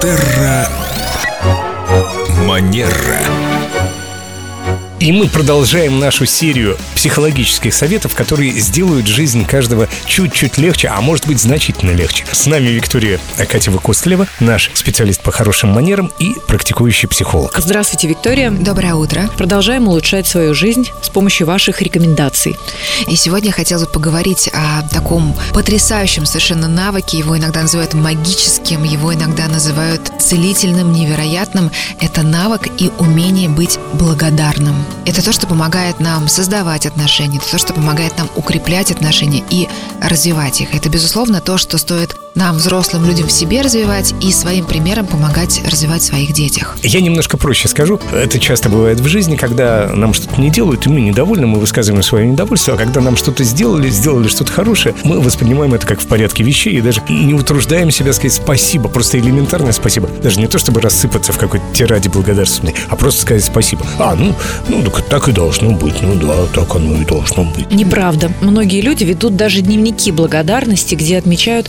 Терра Манера. И мы продолжаем нашу серию психологических советов, которые сделают жизнь каждого чуть-чуть легче, а может быть значительно легче. С нами Виктория Акатьева Костылева, наш специалист по хорошим манерам и практикующий психолог. Здравствуйте, Виктория. Доброе утро. Продолжаем улучшать свою жизнь с помощью ваших рекомендаций. И сегодня я хотела бы поговорить о таком потрясающем совершенно навыке. Его иногда называют магическим, его иногда называют целительным, невероятным. Это навык и умение быть благодарным. Это то, что помогает нам создавать отношения, это то, что помогает нам укреплять отношения и развивать их. Это, безусловно, то, что стоит нам, взрослым людям, в себе развивать и своим примером помогать развивать в своих детях. Я немножко проще скажу. Это часто бывает в жизни, когда нам что-то не делают, и мы недовольны, мы высказываем свое недовольство, а когда нам что-то сделали, сделали что-то хорошее, мы воспринимаем это как в порядке вещей и даже не утруждаем себя сказать спасибо, просто элементарное спасибо. Даже не то, чтобы рассыпаться в какой-то тираде благодарственной, а просто сказать спасибо. А, ну, ну, так, так и должно быть. Ну да, так оно и должно быть. Неправда. Многие люди ведут даже дневники благодарности, где отмечают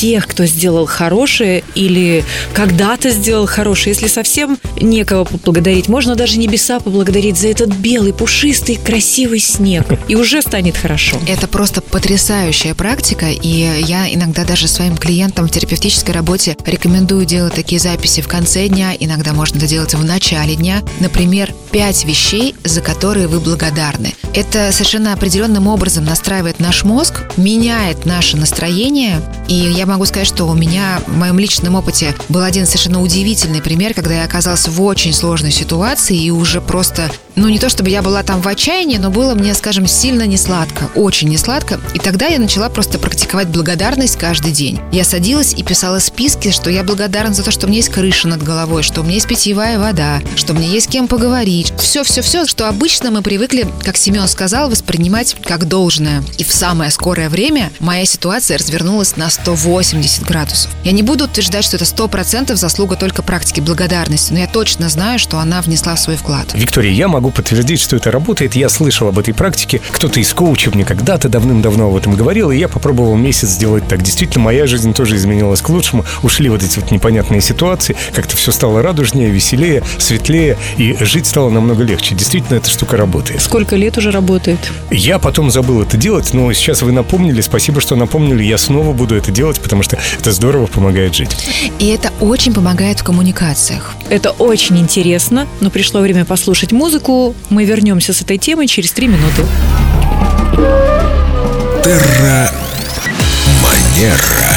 всех, кто сделал хорошее или когда-то сделал хорошее. Если совсем некого поблагодарить, можно даже небеса поблагодарить за этот белый, пушистый, красивый снег. И уже станет хорошо. Это просто потрясающая практика, и я иногда даже своим клиентам в терапевтической работе рекомендую делать такие записи в конце дня, иногда можно это делать в начале дня. Например, пять вещей, за которые вы благодарны. Это совершенно определенным образом настраивает наш мозг, меняет наше настроение. И я могу сказать, что у меня в моем личном опыте был один совершенно удивительный пример, когда я оказалась в очень сложной ситуации и уже просто ну, не то чтобы я была там в отчаянии, но было мне, скажем, сильно не сладко, очень не сладко. И тогда я начала просто практиковать благодарность каждый день. Я садилась и писала списки, что я благодарна за то, что у меня есть крыша над головой, что у меня есть питьевая вода, что мне есть с кем поговорить. Все-все-все, что обычно мы привыкли, как Семен сказал, воспринимать как должное. И в самое скорое время моя ситуация развернулась на 180 градусов. Я не буду утверждать, что это 100% заслуга только практики благодарности, но я точно знаю, что она внесла свой вклад. Виктория, я могу могу подтвердить, что это работает. Я слышал об этой практике. Кто-то из коучев мне когда-то давным-давно об этом говорил, и я попробовал месяц сделать так. Действительно, моя жизнь тоже изменилась к лучшему. Ушли вот эти вот непонятные ситуации. Как-то все стало радужнее, веселее, светлее, и жить стало намного легче. Действительно, эта штука работает. Сколько лет уже работает? Я потом забыл это делать, но сейчас вы напомнили. Спасибо, что напомнили. Я снова буду это делать, потому что это здорово помогает жить. И это очень помогает в коммуникациях. Это очень интересно, но пришло время послушать музыку музыку. Мы вернемся с этой темой через три минуты. Терра Манера.